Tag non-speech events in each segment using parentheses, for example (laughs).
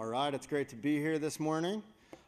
All right, it's great to be here this morning.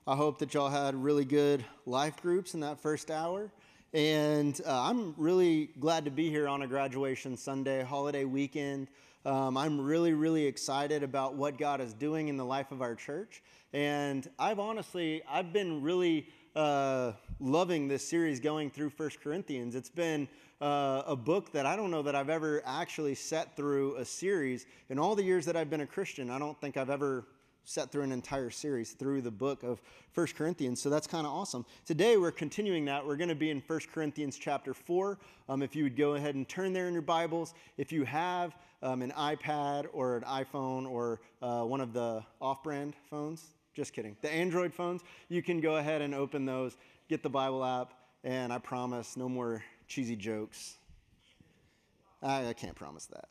I hope that y'all had really good life groups in that first hour. And uh, I'm really glad to be here on a graduation Sunday, holiday weekend. Um, I'm really, really excited about what God is doing in the life of our church. And I've honestly, I've been really uh, loving this series going through First Corinthians. It's been uh, a book that I don't know that I've ever actually set through a series. In all the years that I've been a Christian, I don't think I've ever set through an entire series through the book of First Corinthians. So that's kind of awesome. Today we're continuing that. We're going to be in First Corinthians chapter 4. Um, if you would go ahead and turn there in your Bibles. If you have um, an iPad or an iPhone or uh, one of the off brand phones, just kidding, the Android phones, you can go ahead and open those, get the Bible app, and I promise no more cheesy jokes. I, I can't promise that.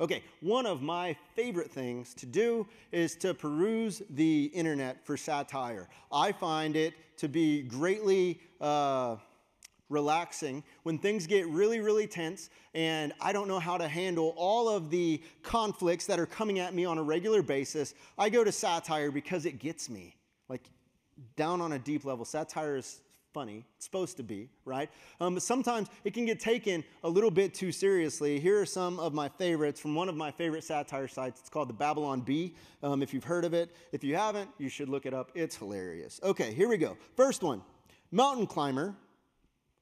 Okay, one of my favorite things to do is to peruse the internet for satire. I find it to be greatly uh, relaxing when things get really, really tense and I don't know how to handle all of the conflicts that are coming at me on a regular basis. I go to satire because it gets me, like down on a deep level. Satire is funny. It's supposed to be, right? Um, but sometimes it can get taken a little bit too seriously. Here are some of my favorites from one of my favorite satire sites. It's called the Babylon Bee. Um, if you've heard of it, if you haven't, you should look it up. It's hilarious. Okay, here we go. First one mountain climber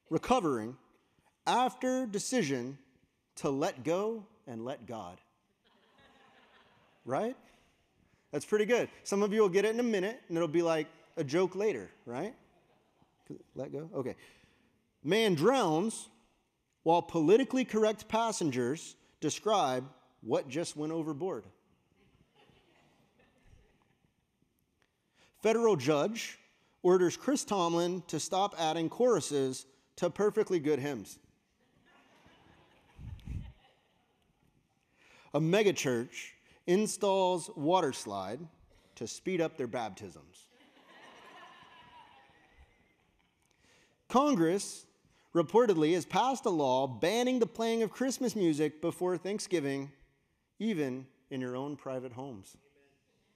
recovering after decision to let go and let God. right? That's pretty good. Some of you will get it in a minute and it'll be like a joke later, right? Let go? Okay. Man drowns while politically correct passengers describe what just went overboard. Federal judge orders Chris Tomlin to stop adding choruses to perfectly good hymns. A megachurch installs water slide to speed up their baptisms. Congress reportedly has passed a law banning the playing of Christmas music before Thanksgiving, even in your own private homes.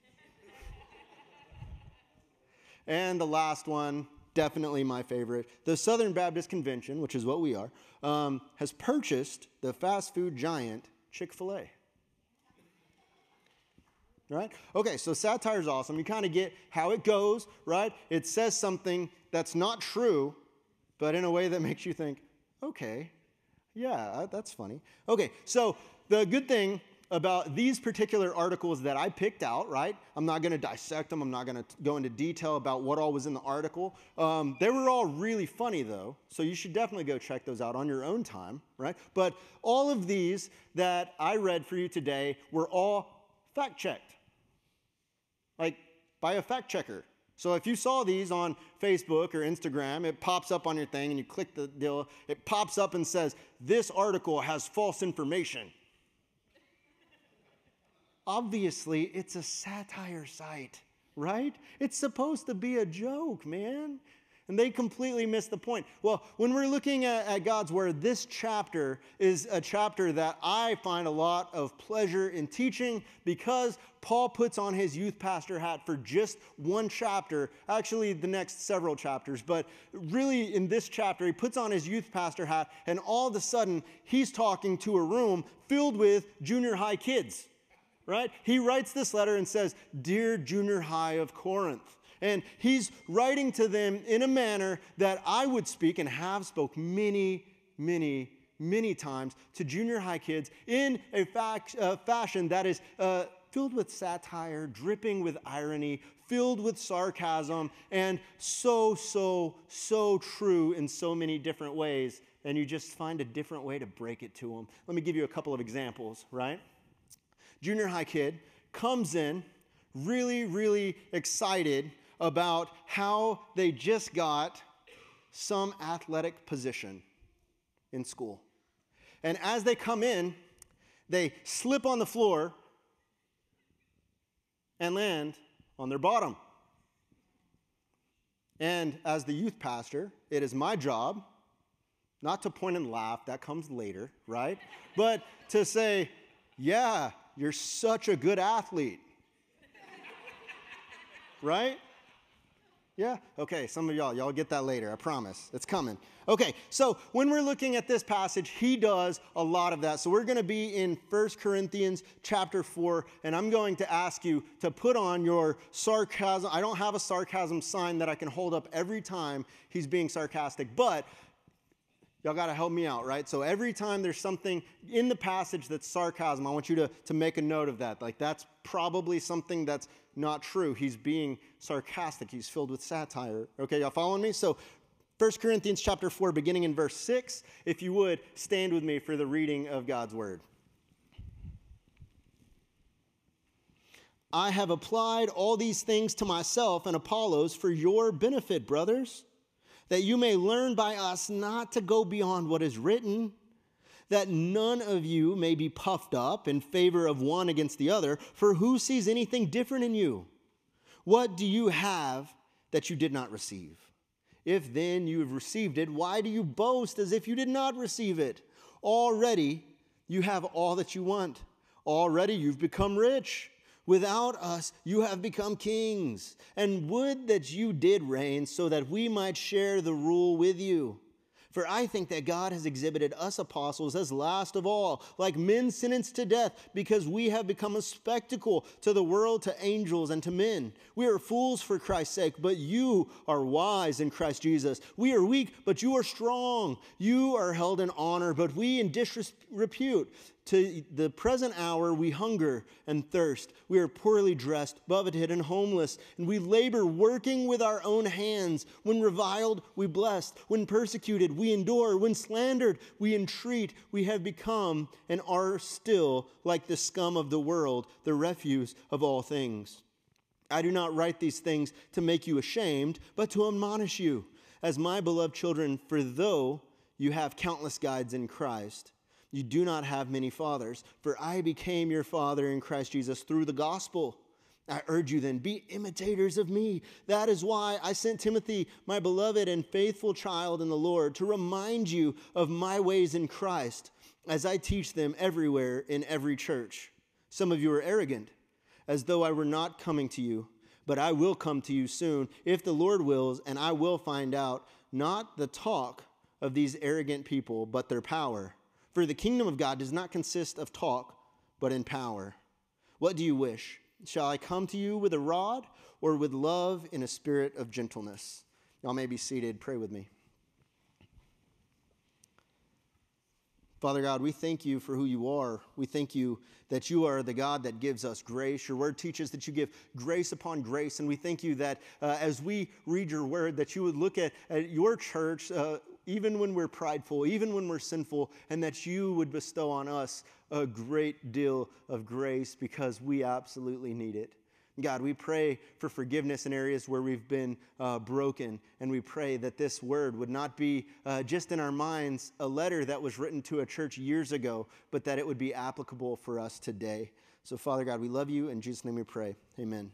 (laughs) and the last one, definitely my favorite the Southern Baptist Convention, which is what we are, um, has purchased the fast food giant Chick fil A. Right? Okay, so satire is awesome. You kind of get how it goes, right? It says something that's not true, but in a way that makes you think, okay, yeah, that's funny. Okay, so the good thing about these particular articles that I picked out, right? I'm not going to dissect them. I'm not going to go into detail about what all was in the article. Um, they were all really funny, though, so you should definitely go check those out on your own time, right? But all of these that I read for you today were all fact checked, like by a fact checker. So if you saw these on Facebook or Instagram, it pops up on your thing and you click the deal, it pops up and says, This article has false information. Obviously, it's a satire site, right? It's supposed to be a joke, man. And they completely miss the point. Well, when we're looking at, at, God's Word, this chapter is a chapter that I find a lot of pleasure in teaching because Paul puts on his youth pastor hat for just one chapter, actually, the next several chapters, but really in this chapter, he puts on his youth pastor hat, and all of a sudden, he's talking to a room filled with junior high kids, right? He writes this letter and says, Dear junior high of Corinth. And he's writing to them in a manner that I would speak and have spoke many, many, many times to junior high kids in a uh, fashion that is uh, filled with satire, dripping with irony, filled with sarcasm, and so, so, so true in so many different ways. And you just find a different way to break it to them. Let me give you a couple of examples, right? Junior high kid comes in really, really excited about how they just got some athletic position in school. And as they come in, they slip on the floor and land on their bottom. And as the youth pastor, it is my job not to point and laugh, that comes later, right? (laughs) but to say, yeah, you're such a good athlete. (laughs) right? Yeah? Okay, some of y'all, y'all get that later, I promise. It's coming. Okay, so when we're looking at this passage, he does a lot of that. So we're going to be in 1 Corinthians chapter 4, and I'm going to ask you to put on your sarcasm. I don't have a sarcasm sign that I can hold up every time he's being sarcastic, but Y'all got to help me out, right? So every time there's something in the passage that's sarcasm, I want you to, to make a note of that. Like that's probably something that's not true. He's being sarcastic. He's filled with satire. Okay, y'all following me? So 1 Corinthians chapter 4, beginning in verse 6, if you would stand with me for the reading of God's word. I have applied all these things to myself and Apollos for your benefit, brothers that you may learn by us not to go beyond what is written, that none of you may be puffed up in favor of one against the other, for who sees anything different in you? What do you have that you did not receive? If then you have received it, why do you boast as if you did not receive it? Already you have all that you want. Already you've become rich. Without us, you have become kings. And would that you did reign so that we might share the rule with you. For I think that God has exhibited us apostles as last of all, like men sentenced to death, because we have become a spectacle to the world, to angels, and to men. We are fools for Christ's sake, but you are wise in Christ Jesus. We are weak, but you are strong. You are held in honor, but we in disrepute. To the present hour, we hunger and thirst. We are poorly dressed, buffeted, and homeless. And we labor, working with our own hands. When reviled, we bless. When persecuted, we endure. When slandered, we entreat. We have become and are still like the scum of the world, the refuse of all things. I do not write these things to make you ashamed, but to admonish you, as my beloved children, for though you have countless guides in Christ, you do not have many fathers, for I became your father in Christ Jesus through the gospel. I urge you then, be imitators of me. That is why I sent Timothy, my beloved and faithful child in the Lord, to remind you of my ways in Christ as I teach them everywhere in every church. Some of you are arrogant, as though I were not coming to you, but I will come to you soon, if the Lord wills, and I will find out not the talk of these arrogant people, but their power for the kingdom of God does not consist of talk, but in power. What do you wish? Shall I come to you with a rod or with love in a spirit of gentleness? Y'all may be seated. Pray with me. Father God, we thank you for who you are. We thank you that you are the God that gives us grace. Your word teaches that you give grace upon grace. And we thank you that uh, as we read your word, that you would look at, at your church uh, even when we're prideful, even when we're sinful, and that you would bestow on us a great deal of grace because we absolutely need it. God, we pray for forgiveness in areas where we've been uh, broken, and we pray that this word would not be uh, just in our minds a letter that was written to a church years ago, but that it would be applicable for us today. So, Father God, we love you. In Jesus' name we pray. Amen.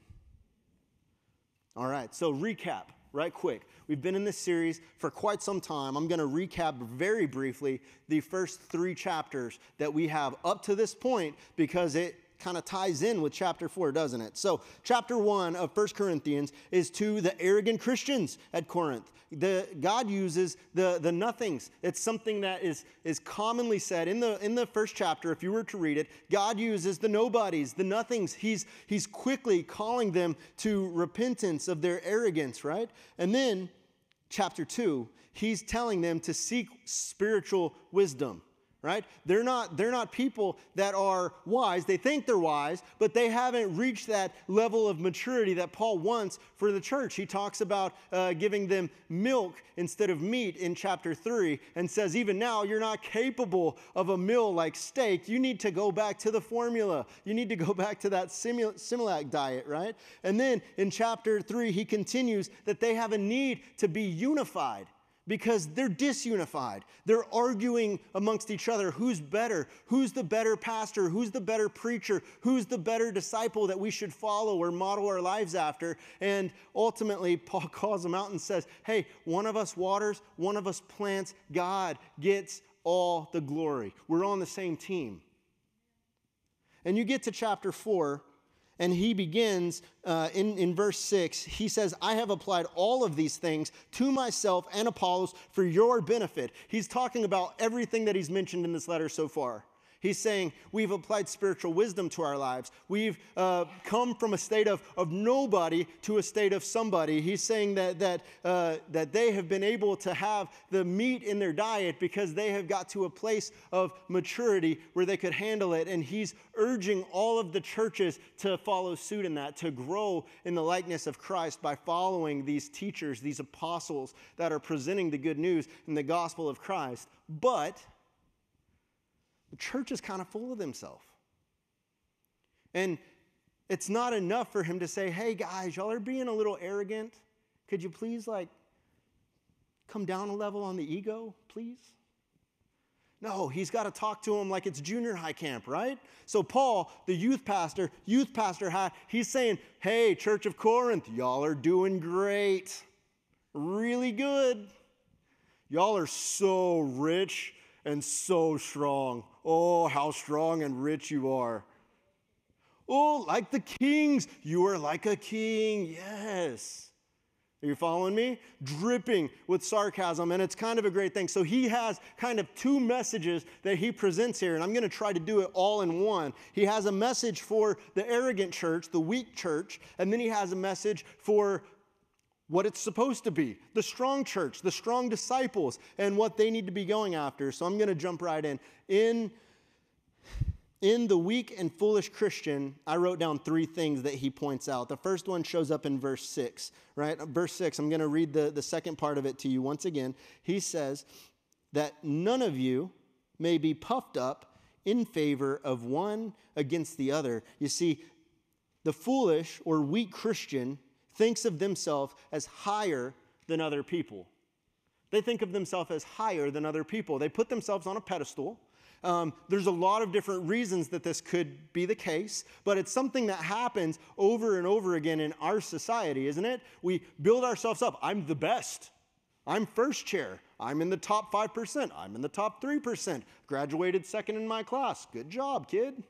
All right, so recap right quick. We've been in this series for quite some time. I'm going to recap very briefly the first three chapters that we have up to this point because it kind of ties in with chapter 4, doesn't it? So, chapter 1 of First Corinthians is to the arrogant Christians at Corinth. The, God uses the, the nothings. It's something that is, is commonly said in the, in the first chapter, if you were to read it. God uses the nobodies, the nothings. He's, he's quickly calling them to repentance of their arrogance, right? And then, chapter 2, he's telling them to seek spiritual wisdom right? They're not they're not people that are wise. They think they're wise but they haven't reached that level of maturity that paul wants for the church. He talks about uh, giving them milk instead of meat in chapter 3 and says even now you're not capable of a meal like steak. You need to go back to the formula. You need to go back to that simul- similac diet right? And then in chapter 3 he continues that they have a need to be unified because they're disunified. They're arguing amongst each other who's better, who's the better pastor, who's the better preacher, who's the better disciple that we should follow or model our lives after. And ultimately, Paul (laughs) calls them out and says, Hey, one of us waters, one of us plants, God gets all the glory. We're on the same team. And you get to chapter four, And he begins uh, in, in verse 6. He says, I have applied all of these things to myself and Apollos for your benefit. He's talking about everything that he's mentioned in this letter so far. He's saying we've applied spiritual wisdom to our lives. We've uh, come from a state of, of nobody to a state of somebody. He's saying that, that, uh, that they have been able to have the meat in their diet because they have got to a place of maturity where they could handle it. And he's urging all of the churches to follow suit in that, to grow in the likeness of Christ by following these teachers, these apostles that are presenting the good news in the gospel of Christ. But the church is kind of full of themselves. And it's not enough for him to say, hey guys, y'all are being a little arrogant. Could you please, like, come down a level on the ego, please? No, he's got to talk to him like it's junior high camp, right? So, Paul, the youth pastor, youth pastor hat, he's saying, Hey, Church of Corinth, y'all are doing great. Really good. Y'all are so rich and so strong. Oh, how strong and rich you are. Oh, like the kings, you are like a king. Yes. Are you following me? Dripping with sarcasm, and it's kind of a great thing. So he has kind of two messages that he presents here, and I'm going to try to do it all in one. He has a message for the arrogant church, the weak church, and then he has a message for what it's supposed to be the strong church, the strong disciples, and what they need to be going after. So I'm going to jump right in. In in the weak and foolish Christian, I wrote down three things that he points out. The first one shows up in verse 6, right? Verse 6, I'm going to read the, the second part of it to you once again. He says that none of you may be puffed up in favor of one against the other. You see, the foolish or weak Christian thinks of themselves as higher than other people. They think of themselves as higher than other people. They put themselves on a pedestal. Um, there's a lot of different reasons that this could be the case, but it's something that happens over and over again in our society, isn't it? We build ourselves up. I'm the best. I'm first chair. I'm in the top 5%. I'm in the top 3%. Graduated second in my class. Good job, kid.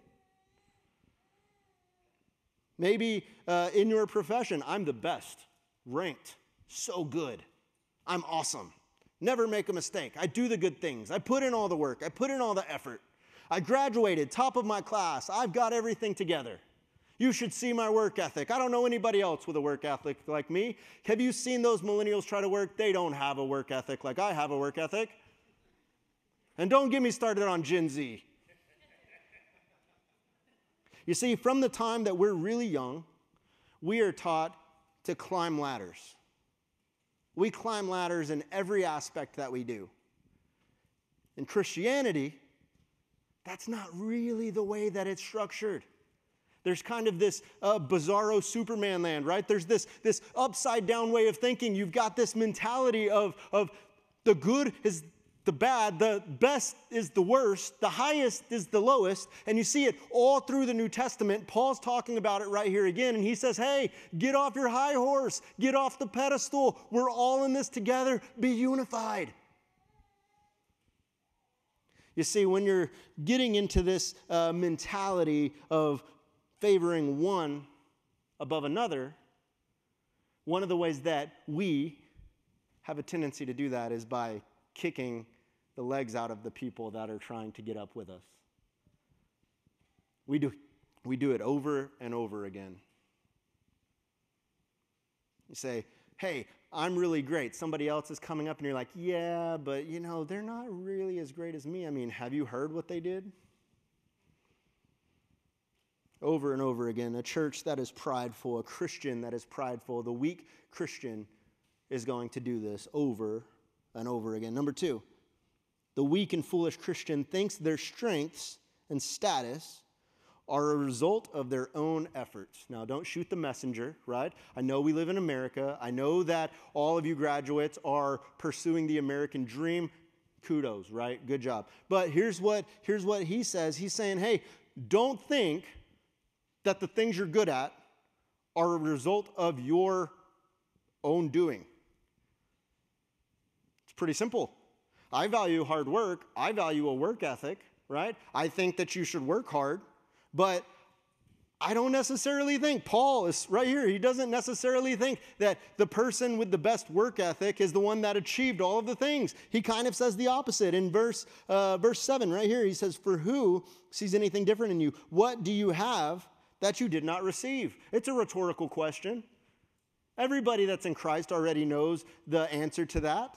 Maybe uh, in your profession, I'm the best, ranked, so good. I'm awesome. Never make a mistake. I do the good things. I put in all the work. I put in all the effort. I graduated, top of my class. I've got everything together. You should see my work ethic. I don't know anybody else with a work ethic like me. Have you seen those millennials try to work? They don't have a work ethic like I have a work ethic. And don't get me started on Gen Z. You see, from the time that we're really young, we are taught to climb ladders. We climb ladders in every aspect that we do. In Christianity, that's not really the way that it's structured. There's kind of this uh, bizarro Superman land, right? There's this, this upside down way of thinking. You've got this mentality of, of the good is the bad, the best is the worst, the highest is the lowest. And you see it all through the New Testament. Paul's talking about it right here again. And he says, Hey, get off your high horse, get off the pedestal. We're all in this together. Be unified. You see, when you're getting into this uh, mentality of favoring one above another, one of the ways that we have a tendency to do that is by kicking the legs out of the people that are trying to get up with us. We do, we do it over and over again. You say, hey, I'm really great. Somebody else is coming up and you're like, yeah, but you know, they're not really as great as me. I mean, have you heard what they did? Over and over again, a church that is prideful, a Christian that is prideful, the weak Christian is going to do this over and over again. Number two, the weak and foolish Christian thinks their strengths and status are a result of their own efforts. Now, don't shoot the messenger, right? I know we live in America. I know that all of you graduates are pursuing the American dream. Kudos, right? Good job. But here's what, here's what he says He's saying, hey, don't think that the things you're good at are a result of your own doing. It's pretty simple. I value hard work. I value a work ethic, right? I think that you should work hard, but I don't necessarily think, Paul is right here, he doesn't necessarily think that the person with the best work ethic is the one that achieved all of the things. He kind of says the opposite. In verse, uh, verse 7, right here, he says, For who sees anything different in you? What do you have that you did not receive? It's a rhetorical question. Everybody that's in Christ already knows the answer to that.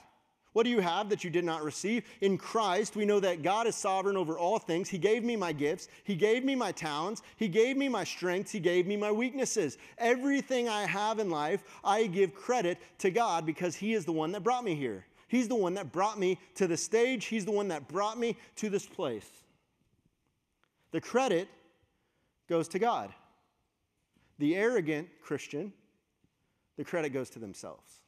What do you have that you did not receive? In Christ, we know that God is sovereign over all things. He gave me my gifts, He gave me my talents, He gave me my strengths, He gave me my weaknesses. Everything I have in life, I give credit to God because He is the one that brought me here. He's the one that brought me to the stage, He's the one that brought me to this place. The credit goes to God. The arrogant Christian, the credit goes to themselves.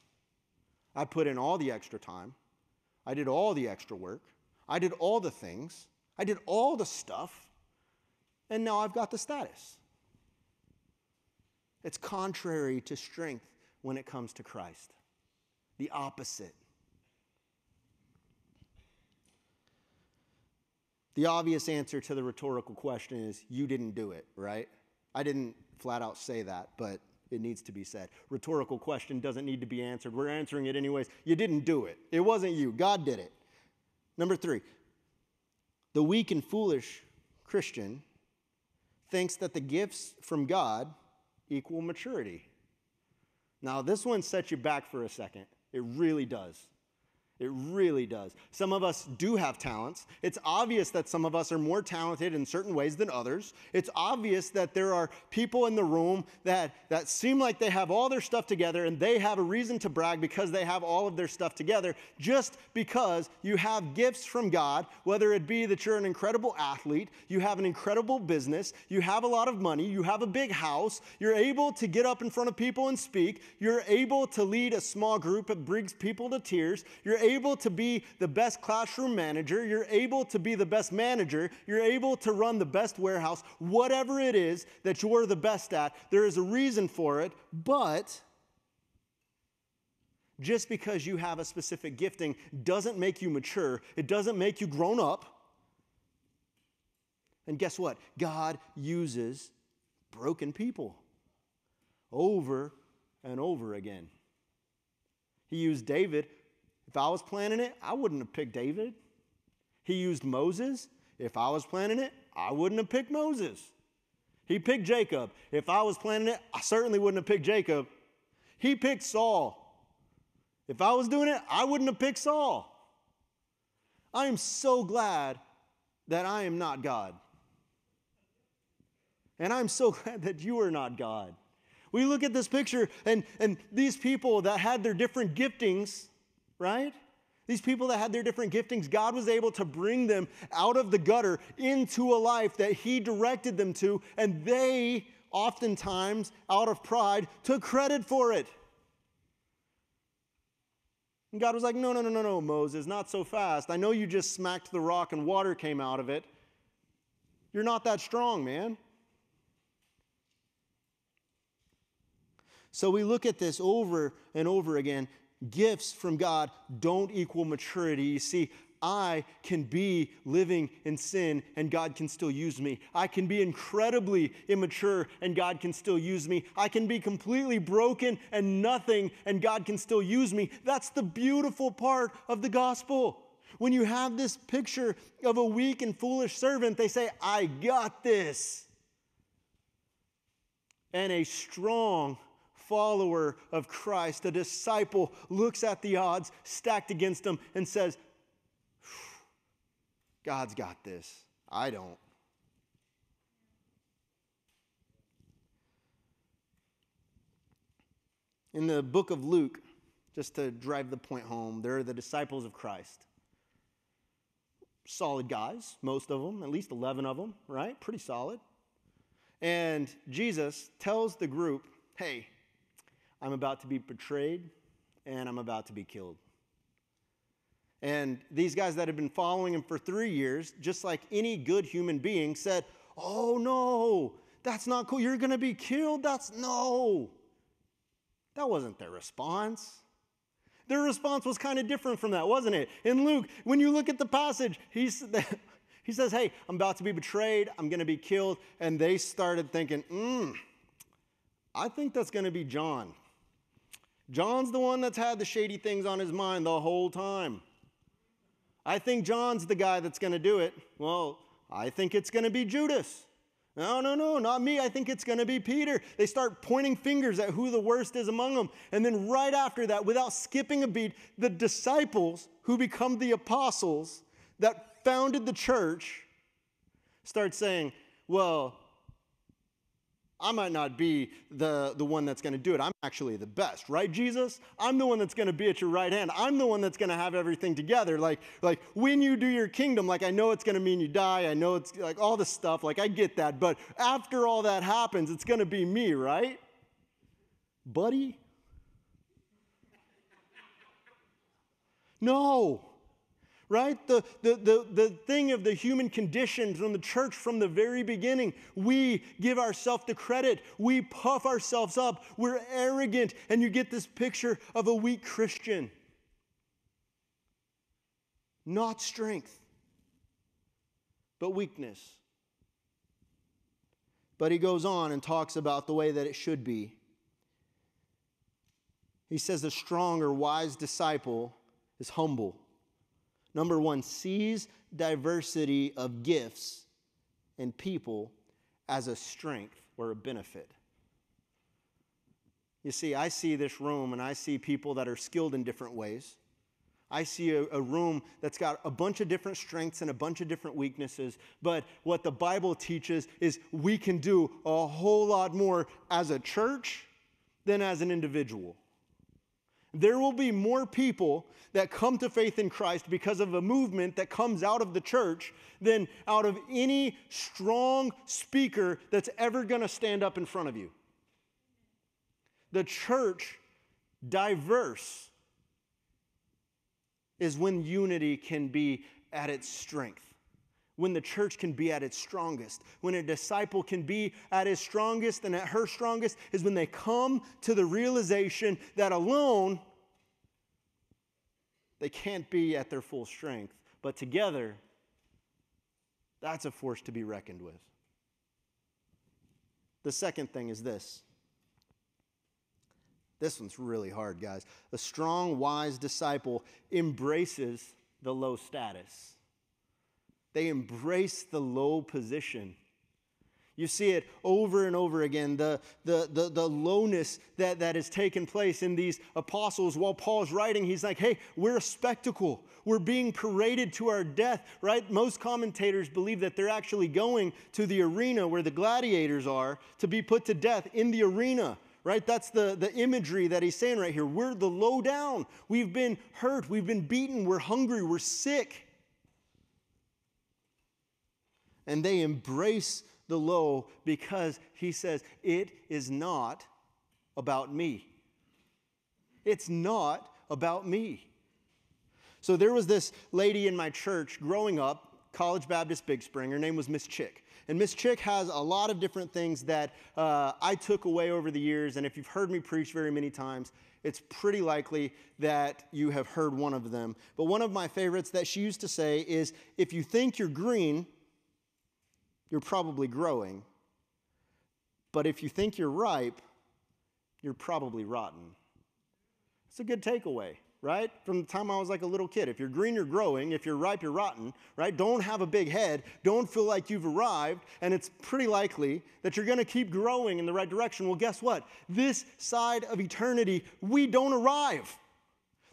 I put in all the extra time. I did all the extra work. I did all the things. I did all the stuff. And now I've got the status. It's contrary to strength when it comes to Christ, the opposite. The obvious answer to the rhetorical question is you didn't do it, right? I didn't flat out say that, but it needs to be said. Rhetorical question doesn't need to be answered. We're answering it anyways. You didn't do it, it wasn't you. God did it. Number three, the weak and foolish Christian thinks that the gifts from God equal maturity. Now, this one sets you back for a second. It really does. It really does. Some of us do have talents. It's obvious that some of us are more talented in certain ways than others. It's obvious that there are people in the room that, that seem like they have all their stuff together and they have a reason to brag because they have all of their stuff together just because you have gifts from God, whether it be that you're an incredible athlete, you have an incredible business, you have a lot of money, you have a big house, you're able to get up in front of people and speak, you're able to lead a small group that brings people to tears, you're able to be the best classroom manager, you're able to be the best manager, you're able to run the best warehouse, whatever it is that you're the best at, there is a reason for it, but just because you have a specific gifting doesn't make you mature, it doesn't make you grown up. And guess what? God uses broken people over and over again. He used David if I was planning it, I wouldn't have picked David. He used Moses. If I was planning it, I wouldn't have picked Moses. He picked Jacob. If I was planning it, I certainly wouldn't have picked Jacob. He picked Saul. If I was doing it, I wouldn't have picked Saul. I am so glad that I am not God. And I'm so (laughs) glad that you are not God. We look at this picture and, and these people that had their different giftings right? These people that had their different giftings, God was able to bring them out of the gutter into a life that He directed them to, and they oftentimes, out of pride, took credit for it. And God was like, No, no, no, no, no, Moses, not so fast. I know you just smacked the rock and water came out of it. You're not that strong, man. So we look at this over and over again gifts from God don't equal maturity. You see, I can be living in sin and God can still use me. I can be incredibly immature and God can still use me. I can be completely broken and nothing and God can still use me. That's the beautiful part of the gospel. When you have this picture of a weak and foolish servant, they say, I got this. And a strong follower of Christ, a disciple, looks at the odds stacked against him and says, God's got this. I don't. In the book of Luke, just to drive the point home, there are the disciples of Christ. Solid guys, most of them, at least 11 of them, right? Pretty solid. And Jesus tells the group, hey, I'm about to be betrayed and I'm about to be killed. And these guys that had been following him for three years, just like any good human being, said, Oh no, that's not cool. You're going to be killed. That's no. That wasn't their response. Their response was kind of different from that, wasn't it? In Luke, when you look at the passage, He (laughs) says, Hey, I'm about to be betrayed. I'm going to be killed. And they started thinking, Hmm, I think that's going to be John. John's the one that's had the shady things on his mind the whole time. I think John's the guy that's going to do it. Well, I think it's going to be Judas. No, no, no, not me. I think it's going to be Peter. They start pointing fingers at who the worst is among them. And then, right after that, without skipping a beat, the disciples who become the apostles that founded the church start saying, Well, I might not be the, the one that's going to do it. I'm actually the best, right, Jesus? I'm the one that's going to be at your right hand. I'm the one that's going to have everything together. Like, like when you do your kingdom, like I know it's going to mean you die. I know it's like all this stuff. Like I get that. But after all that happens, it's going to be me, right? Buddy? No right? The, the, the, the thing of the human condition from the church from the very beginning. We give ourselves the credit. We puff ourselves up. We're arrogant. And you get this picture of a weak Christian. Not strength, but weakness. But he goes on and talks about the way that it should be. He says, A strong or wise disciple is humble Number one, sees diversity of gifts and people as a strength or a benefit. You see, I see this room and I see people that are skilled in different ways. I see a, a, room that's got a bunch of different strengths and a bunch of different weaknesses. But what the Bible teaches is we can do a whole lot more as a church than as an individual. There will be more people that come to faith in Christ because of a movement that comes out of the church than out of any strong speaker that's ever going to stand up in front of you. The church, diverse, is when unity can be at its strength when the church can be at its strongest, when a disciple can be at his strongest and at her strongest, is when they come to the realization that alone they can't be at their full strength, but together, that's a force to be reckoned with. The second thing is this. This one's really hard, guys. A strong, wise disciple embraces the low status. They embrace the low position. You see it over and over again, the, the, the, the, lowness that, that has taken place in these apostles. While Paul's writing, he's like, hey, we're a spectacle. We're being paraded to our death, right? Most commentators believe that they're actually going to the arena where the gladiators are to be put to death in the arena right? That's the, the imagery that he's saying right here. We're the low down. We've been hurt. We've been beaten. We're hungry. We're sick. And they embrace the low because he says, It is not about me. It's not about me. So there was this lady in my church growing up, College Baptist Big Spring. Her name was Miss Chick. And Miss Chick has a lot of different things that uh, I took away over the years. And if you've heard me preach very many times, it's pretty likely that you have heard one of them. But one of my favorites that she used to say is if you think you're green, you're probably growing. But if you think you're ripe, you're probably rotten. It's a good takeaway, right? From the time I was like a little kid. If you're green, you're growing. If you're ripe, you're rotten, right? Don't have a big head. Don't feel like you've arrived. And it's pretty likely that you're going to keep growing in the right direction. Well, guess what? This side of eternity, we don't arrive.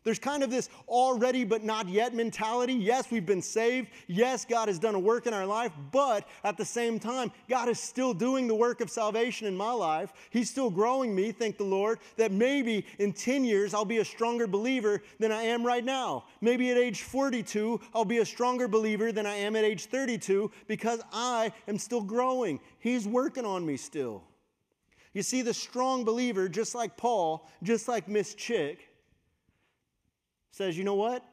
There's kind of this already but not yet mentality. Yes, we've been saved. Yes, God has done a work in our life, but at the same time, God is still doing the work of salvation in my life. He's still growing me, thank the Lord, that maybe in 10 years I'll be a stronger believer than I am right now. Maybe at age 42, I'll be a stronger believer than I am at age 32 because I am still growing. He's working on me still. You see, the strong believer, just like Paul, just like Miss Chick, says, you know what?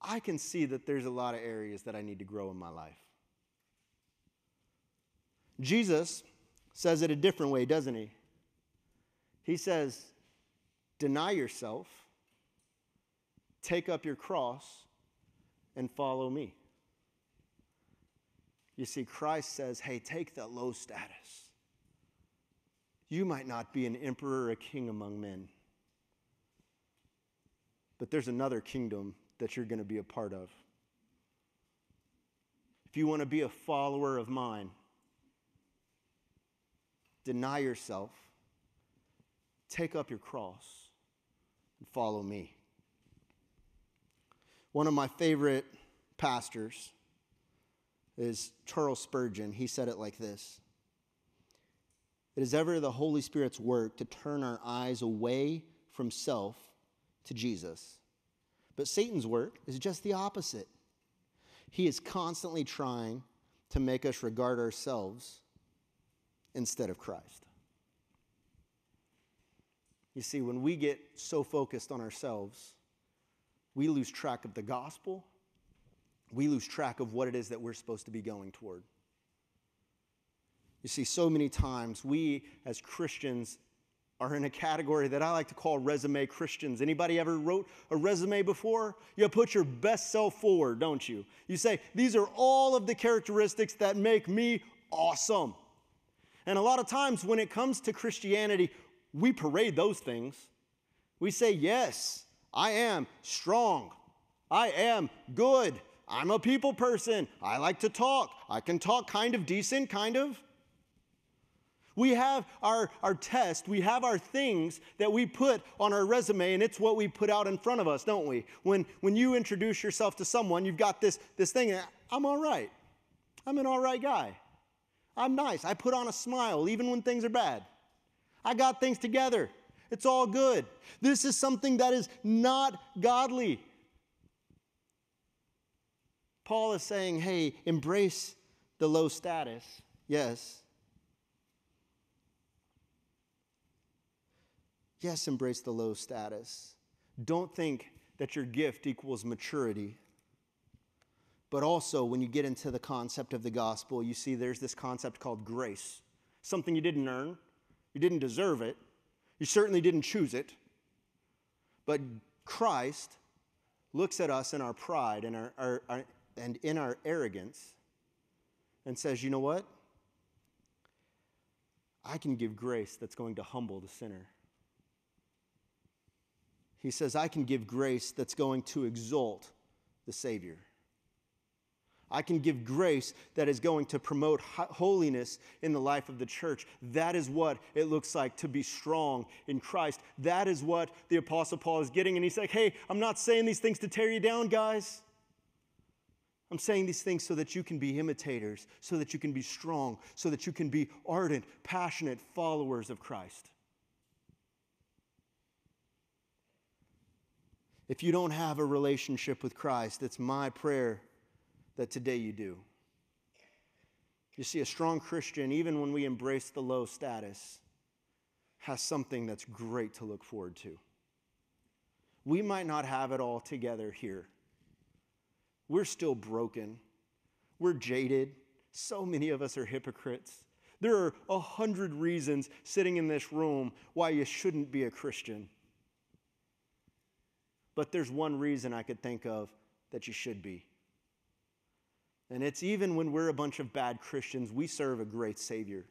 I can see that there's a lot of areas that I need to grow in my life. Jesus says it a different way, doesn't he? He says, deny yourself, take up your cross, and follow me. You see, Christ says, hey, take that low status. You might not be an emperor or a king among men, but there's another kingdom that you're going to be a part of. If you want to be a follower of mine, deny yourself, take up your cross, and follow me. One of my favorite pastors is Charles Spurgeon. He said it like this It is ever the Holy Spirit's work to turn our eyes away from self to Jesus. But Satan's work is just the opposite. He is constantly trying to make us regard ourselves instead of Christ. You see, when we get so focused on ourselves, we lose track of the gospel we lose track of what it is that we're supposed to be going toward. You see, so many times we as Christians are in a category that I like to call resume Christians. Anybody ever wrote a resume before? You put your best self forward, don't you? You say, these are all of the characteristics that make me awesome. And a lot of times when it comes to Christianity, we parade those things. We say, yes, I am strong. I am good. I'm a people person. I like to talk. I can talk kind of decent, kind of. We have our, our test, we have our things that we put on our resume, and it's what we put out in front of us, don't we? When, when you introduce yourself to someone, you've got this, this thing, I'm all right. I'm an all right guy. I'm nice. I put on a smile even when things are bad. I got things together. It's all good. This is something that is not godly. Paul is saying, hey, embrace the low status. Yes. Yes, embrace the low status. Don't think that your gift equals maturity. But also, when you get into the concept of the gospel, you see there's this concept called grace something you didn't earn, you didn't deserve it, you certainly didn't choose it. But Christ looks at us in our pride and our, our, our, and in our arrogance and says, you know what? I can give grace that's going to humble the sinner. He says, I can give grace that's going to exalt the Savior. I can give grace that is going to promote holiness in the life of the church. That is what it looks like to be strong in Christ. That is what the Apostle Paul is getting. And he's like, hey, I'm not saying these things to tear you down, guys. I'm saying these things so that you can be imitators, so that you can be strong, so that you can be ardent, passionate followers of Christ. If you don't have a relationship with Christ, it's my prayer that today you do. You see, a strong Christian, even when we embrace the low status, has something that's great to look forward to. We might not have it all together here. We're still broken. We're jaded. So many of us are hypocrites. There are a hundred reasons sitting in this room why you shouldn't be a Christian. But there's one reason I could think of that you should be. And it's even when we're a bunch of bad Christians, we serve a great Savior.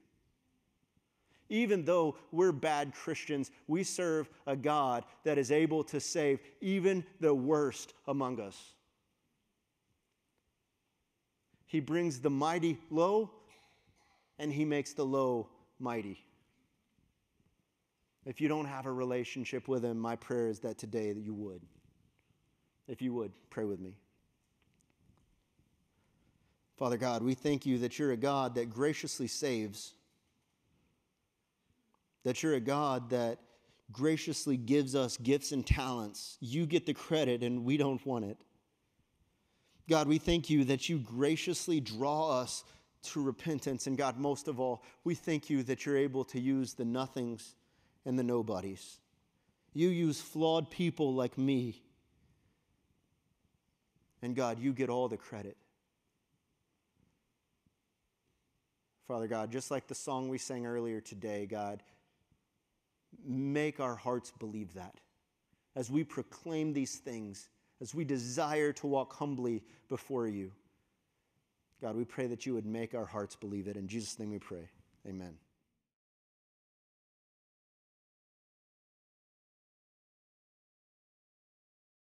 Even though we're bad Christians, we serve a God that is able to save even the worst among us. He brings the mighty low, and he makes the low mighty. If you don't have a relationship with him, my prayer is that today that you would. If you would, pray with me. Father God, we thank you that you're a God that graciously saves, that you're a God that graciously gives us gifts and talents. You get the credit, and we don't want it. God, we thank you that you graciously draw us to repentance. And God, most of all, we thank you that you're able to use the nothings and the nobodies. You use flawed people like me. And God, you get all the credit. Father God, just like the song we sang earlier today, God, make our hearts believe that. As we proclaim these things, as we desire to walk humbly before you. God, we pray that you would make our hearts believe it. In Jesus' name we pray. Amen.